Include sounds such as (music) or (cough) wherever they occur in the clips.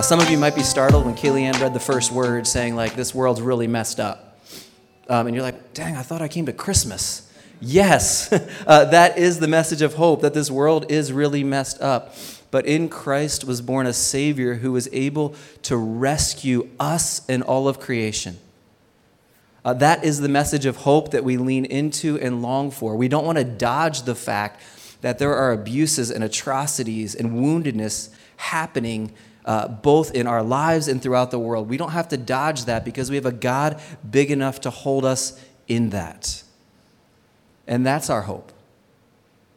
Uh, some of you might be startled when Kellyanne read the first word saying, like, this world's really messed up. Um, and you're like, dang, I thought I came to Christmas. Yes, (laughs) uh, that is the message of hope that this world is really messed up. But in Christ was born a Savior who was able to rescue us and all of creation. Uh, that is the message of hope that we lean into and long for. We don't want to dodge the fact that there are abuses and atrocities and woundedness happening uh, both in our lives and throughout the world. We don't have to dodge that because we have a God big enough to hold us in that. And that's our hope.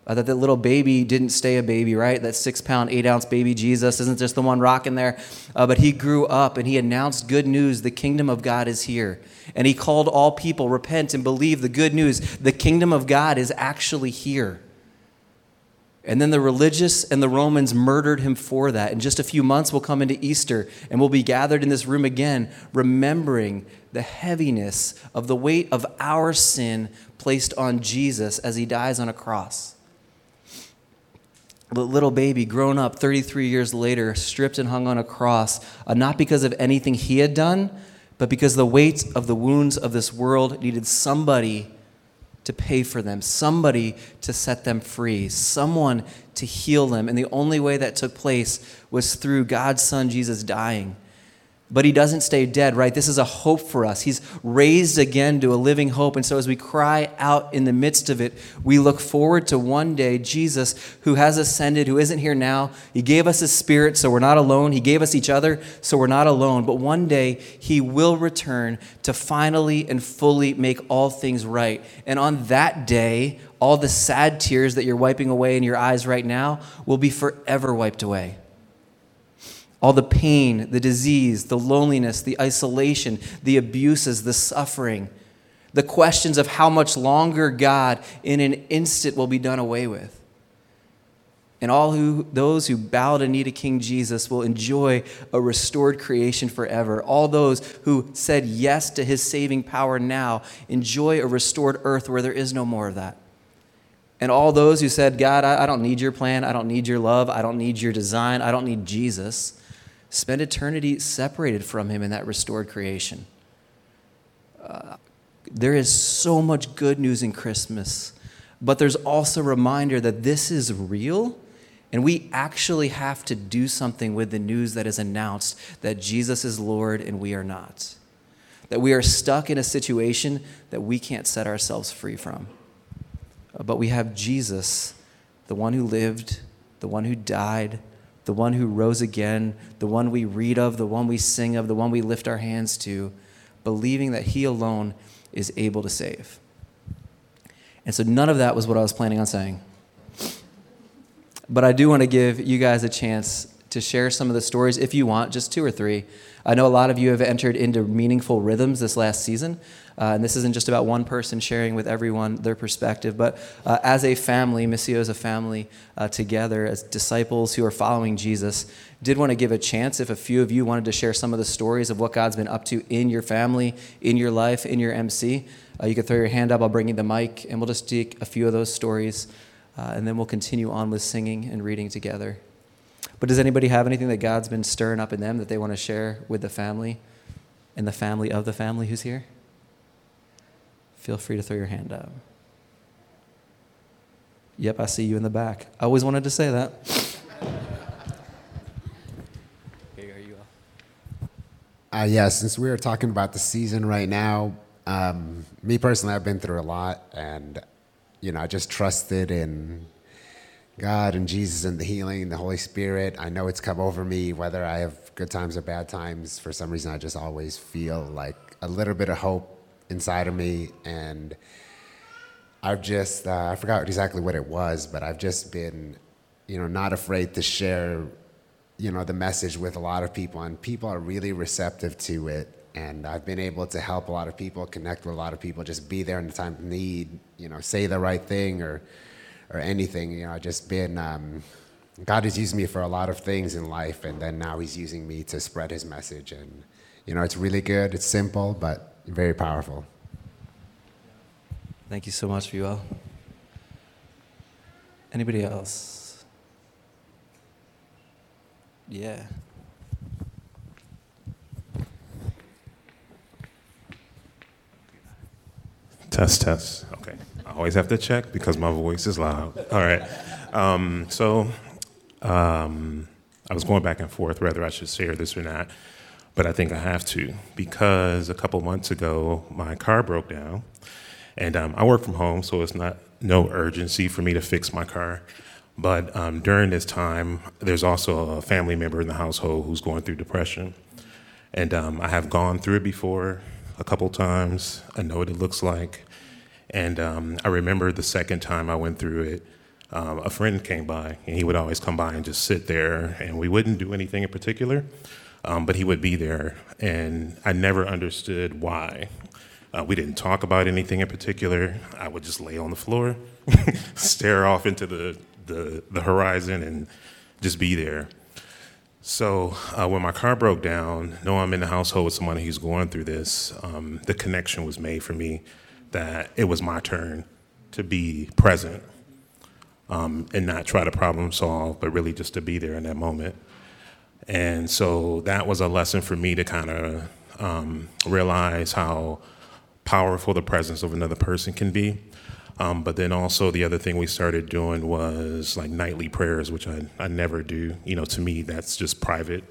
Uh, that the little baby didn't stay a baby, right? That six pound, eight ounce baby Jesus isn't just the one rocking there, uh, but he grew up and he announced good news the kingdom of God is here. And he called all people, repent and believe the good news. The kingdom of God is actually here. And then the religious and the Romans murdered him for that. In just a few months, we'll come into Easter and we'll be gathered in this room again, remembering the heaviness of the weight of our sin placed on Jesus as he dies on a cross. The little baby, grown up 33 years later, stripped and hung on a cross, uh, not because of anything he had done, but because the weight of the wounds of this world needed somebody to pay for them, somebody to set them free, someone to heal them. And the only way that took place was through God's Son, Jesus, dying. But he doesn't stay dead, right? This is a hope for us. He's raised again to a living hope. And so as we cry out in the midst of it, we look forward to one day Jesus, who has ascended, who isn't here now. He gave us his spirit, so we're not alone. He gave us each other, so we're not alone. But one day he will return to finally and fully make all things right. And on that day, all the sad tears that you're wiping away in your eyes right now will be forever wiped away all the pain, the disease, the loneliness, the isolation, the abuses, the suffering, the questions of how much longer God in an instant will be done away with. And all who, those who bow to knee to King Jesus will enjoy a restored creation forever. All those who said yes to his saving power now enjoy a restored earth where there is no more of that. And all those who said, God, I, I don't need your plan, I don't need your love, I don't need your design, I don't need Jesus spend eternity separated from Him in that restored creation. Uh, there is so much good news in Christmas, but there's also a reminder that this is real. And we actually have to do something with the news that is announced that Jesus is Lord and we are not. That we are stuck in a situation that we can't set ourselves free from. Uh, but we have Jesus, the one who lived, the one who died, the one who rose again, the one we read of, the one we sing of, the one we lift our hands to, believing that he alone is able to save. And so none of that was what I was planning on saying. But I do want to give you guys a chance to share some of the stories if you want, just two or three. I know a lot of you have entered into meaningful rhythms this last season. Uh, and this isn't just about one person sharing with everyone their perspective, but uh, as a family, Missio as a family uh, together, as disciples who are following Jesus, did want to give a chance if a few of you wanted to share some of the stories of what God's been up to in your family, in your life, in your MC. Uh, you can throw your hand up, I'll bring you the mic, and we'll just take a few of those stories, uh, and then we'll continue on with singing and reading together. But does anybody have anything that God's been stirring up in them that they want to share with the family and the family of the family who's here? feel free to throw your hand up. Yep, I see you in the back. I always wanted to say that. (laughs) Here you go. Uh, yeah, since we are talking about the season right now, um, me personally, I've been through a lot, and you know, I just trusted in God and Jesus and the healing, the Holy Spirit. I know it's come over me, whether I have good times or bad times. For some reason, I just always feel like a little bit of hope inside of me, and I've just uh, I forgot exactly what it was, but I've just been, you know, not afraid to share, you know, the message with a lot of people, and people are really receptive to it. And I've been able to help a lot of people, connect with a lot of people, just be there in the time of need, you know, say the right thing or, or anything. You know, I've just been. Um, God has used me for a lot of things in life, and then now He's using me to spread His message. And you know, it's really good. It's simple, but very powerful. Thank you so much, Fuel. Anybody else? Yeah. Test, test. Okay. I always have to check because my voice is loud. All right. Um, so um, I was going back and forth whether I should share this or not, but I think I have to because a couple months ago my car broke down, and um, I work from home, so it's not no urgency for me to fix my car. But um, during this time, there's also a family member in the household who's going through depression. And um, I have gone through it before a couple times. I know what it looks like. And um, I remember the second time I went through it, um, a friend came by, and he would always come by and just sit there, and we wouldn't do anything in particular, um, but he would be there. And I never understood why. Uh, we didn't talk about anything in particular. I would just lay on the floor, (laughs) stare off into the the, the horizon and just be there. So uh, when my car broke down, know I'm in the household with someone who's going through this, um, the connection was made for me that it was my turn to be present um, and not try to problem solve, but really just to be there in that moment. And so that was a lesson for me to kind of um, realize how powerful the presence of another person can be um, but then also the other thing we started doing was like nightly prayers, which I, I never do. You know, to me, that's just private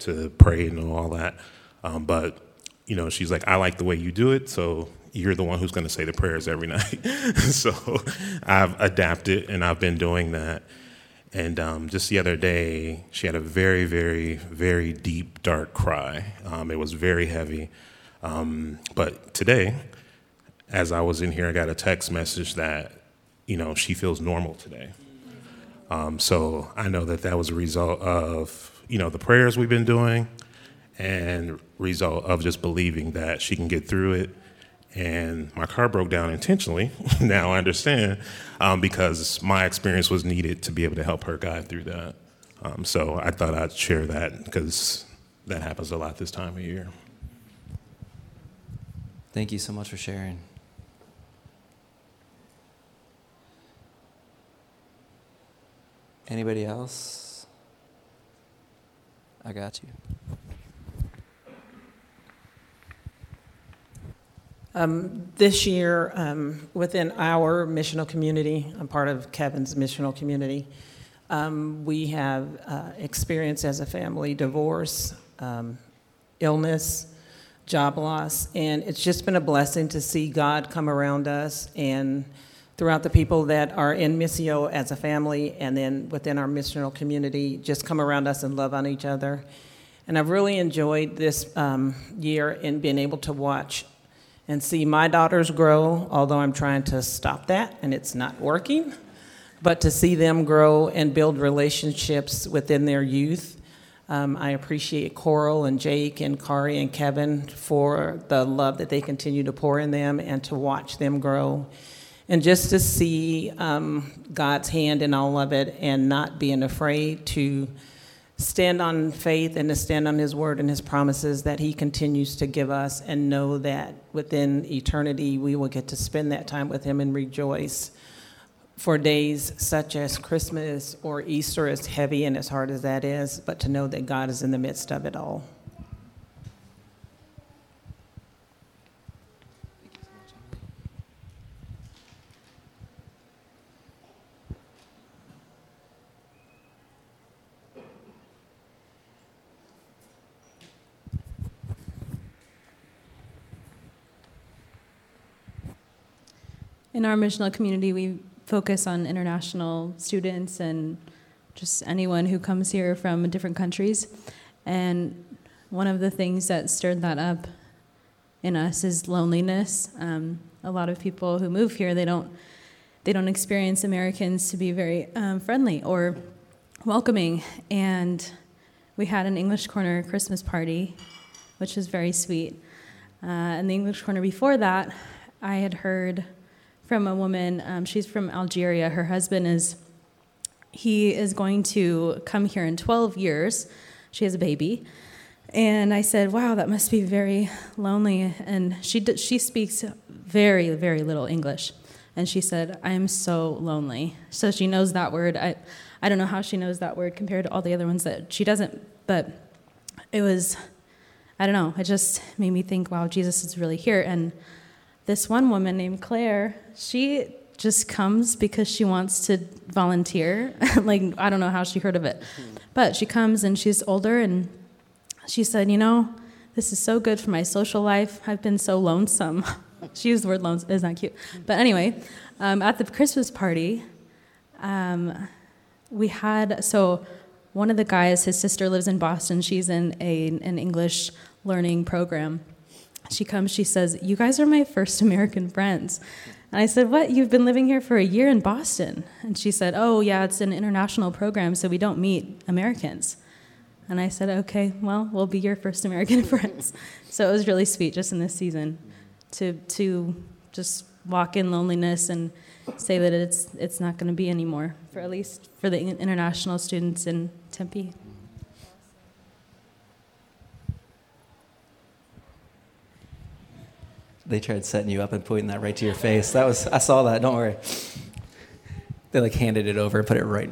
to pray and all that. Um, but, you know, she's like, I like the way you do it. So you're the one who's going to say the prayers every (laughs) night. so I've adapted and I've been doing that. And um, just the other day, she had a very, very, very deep, dark cry. Um, it was very heavy. Um, but today, as I was in here, I got a text message that, you know, she feels normal today. Um, so I know that that was a result of, you know, the prayers we've been doing and result of just believing that she can get through it. And my car broke down intentionally. (laughs) now I understand um, because my experience was needed to be able to help her guide through that. Um, so I thought I'd share that because that happens a lot this time of year. Thank you so much for sharing. Anybody else? I got you. Um, this year, um, within our missional community, I'm part of Kevin's missional community, um, we have uh, experienced as a family divorce, um, illness, job loss, and it's just been a blessing to see God come around us and throughout the people that are in Missio as a family and then within our missional community just come around us and love on each other. And I've really enjoyed this um, year in being able to watch and see my daughters grow, although I'm trying to stop that and it's not working. But to see them grow and build relationships within their youth. Um, I appreciate Coral and Jake and Kari and Kevin for the love that they continue to pour in them and to watch them grow and just to see um, God's hand in all of it and not being afraid to stand on faith and to stand on His word and His promises that He continues to give us, and know that within eternity we will get to spend that time with Him and rejoice for days such as Christmas or Easter, as heavy and as hard as that is, but to know that God is in the midst of it all. In our missional community, we focus on international students and just anyone who comes here from different countries. And one of the things that stirred that up in us is loneliness. Um, a lot of people who move here, they don't they don't experience Americans to be very um, friendly or welcoming. And we had an English Corner Christmas party, which was very sweet. Uh, and the English Corner before that, I had heard from a woman. Um, she's from Algeria. Her husband is he is going to come here in 12 years. She has a baby. And I said, "Wow, that must be very lonely." And she she speaks very very little English. And she said, "I'm so lonely." So she knows that word. I I don't know how she knows that word compared to all the other ones that she doesn't, but it was I don't know, it just made me think, "Wow, Jesus is really here." And this one woman named Claire, she just comes because she wants to volunteer. (laughs) like, I don't know how she heard of it. But she comes and she's older and she said, You know, this is so good for my social life. I've been so lonesome. (laughs) she used the word lonesome, isn't cute? But anyway, um, at the Christmas party, um, we had, so one of the guys, his sister lives in Boston. She's in a, an English learning program. She comes, she says, You guys are my first American friends. And I said, What? You've been living here for a year in Boston? And she said, Oh, yeah, it's an international program, so we don't meet Americans. And I said, Okay, well, we'll be your first American (laughs) friends. So it was really sweet just in this season to, to just walk in loneliness and say that it's, it's not going to be anymore, for at least for the international students in Tempe. They tried setting you up and pointing that right to your face. That was I saw that. Don't worry. They like handed it over and put it right.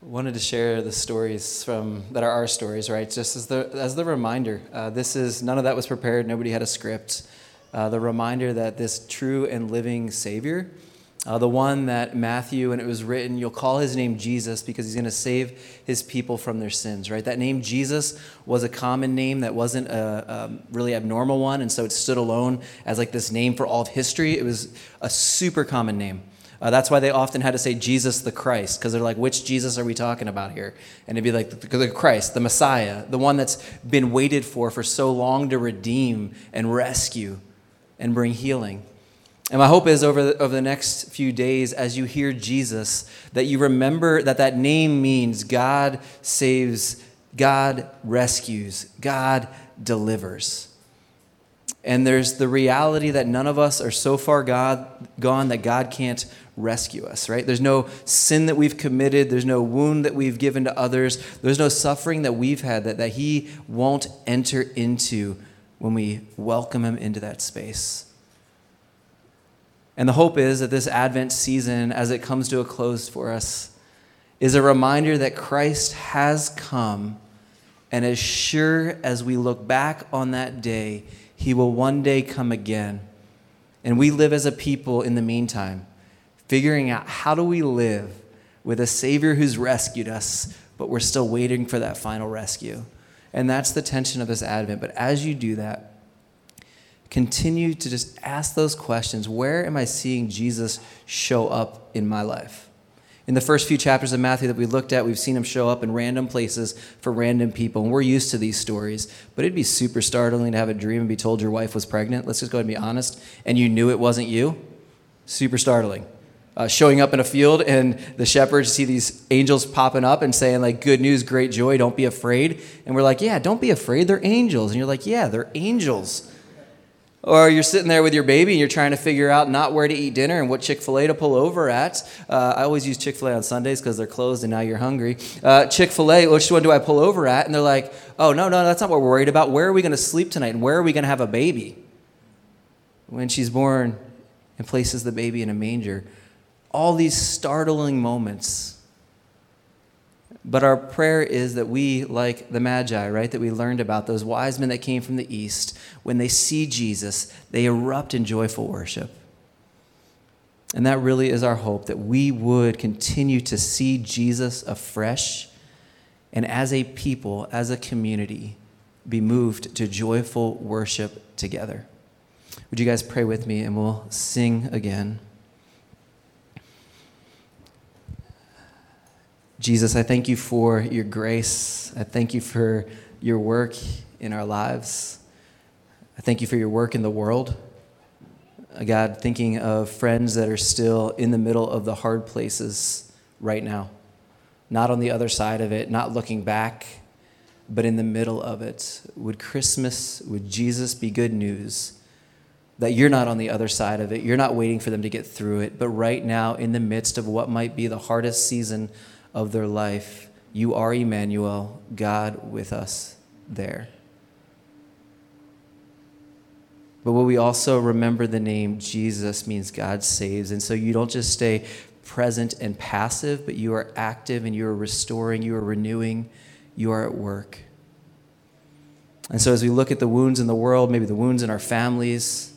Wanted to share the stories from that are our stories, right? Just as the as the reminder. Uh, this is none of that was prepared. Nobody had a script. Uh, the reminder that this true and living Savior uh, the one that Matthew, and it was written, you'll call his name Jesus because he's going to save his people from their sins, right? That name Jesus was a common name that wasn't a, really abnormal one, and so it stood alone as like this name for all of history. It was a super common name. Uh, that's why they often had to say Jesus the Christ, because they're like, which Jesus are we talking about here? And it'd be like the, the Christ, the Messiah, the one that's been waited for for so long to redeem and rescue and bring healing. And my hope is over the, over the next few days, as you hear Jesus, that you remember that that name means God saves, God rescues, God delivers. And there's the reality that none of us are so far God, gone that God can't rescue us, right? There's no sin that we've committed, there's no wound that we've given to others, there's no suffering that we've had that, that He won't enter into when we welcome Him into that space. And the hope is that this Advent season, as it comes to a close for us, is a reminder that Christ has come. And as sure as we look back on that day, he will one day come again. And we live as a people in the meantime, figuring out how do we live with a Savior who's rescued us, but we're still waiting for that final rescue. And that's the tension of this Advent. But as you do that, continue to just ask those questions. Where am I seeing Jesus show up in my life? In the first few chapters of Matthew that we looked at, we've seen him show up in random places for random people. And we're used to these stories, but it'd be super startling to have a dream and be told your wife was pregnant. Let's just go ahead and be honest. And you knew it wasn't you. Super startling. Uh, showing up in a field and the shepherds see these angels popping up and saying like good news great joy don't be afraid and we're like yeah don't be afraid they're angels and you're like yeah they're angels or you're sitting there with your baby and you're trying to figure out not where to eat dinner and what Chick fil A to pull over at. Uh, I always use Chick fil A on Sundays because they're closed and now you're hungry. Uh, Chick fil A, which one do I pull over at? And they're like, oh, no, no, that's not what we're worried about. Where are we going to sleep tonight and where are we going to have a baby? When she's born and places the baby in a manger. All these startling moments but our prayer is that we, like the Magi, right, that we learned about, those wise men that came from the east, when they see Jesus, they erupt in joyful worship. And that really is our hope that we would continue to see Jesus afresh and as a people, as a community, be moved to joyful worship together. Would you guys pray with me and we'll sing again? Jesus, I thank you for your grace. I thank you for your work in our lives. I thank you for your work in the world. Uh, God, thinking of friends that are still in the middle of the hard places right now, not on the other side of it, not looking back, but in the middle of it. Would Christmas, would Jesus be good news? That you're not on the other side of it. You're not waiting for them to get through it, but right now, in the midst of what might be the hardest season of their life, you are Emmanuel, God with us there. But what we also remember the name Jesus means God saves. And so you don't just stay present and passive, but you are active and you are restoring, you are renewing, you are at work. And so, as we look at the wounds in the world, maybe the wounds in our families,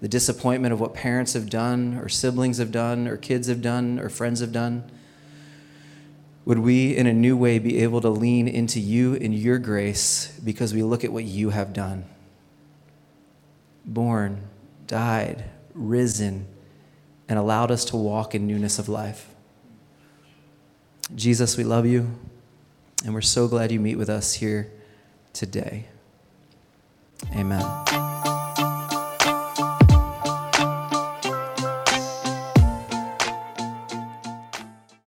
the disappointment of what parents have done, or siblings have done, or kids have done, or friends have done, would we, in a new way, be able to lean into you and your grace because we look at what you have done? Born, died, risen, and allowed us to walk in newness of life. Jesus, we love you, and we're so glad you meet with us here today. Amen.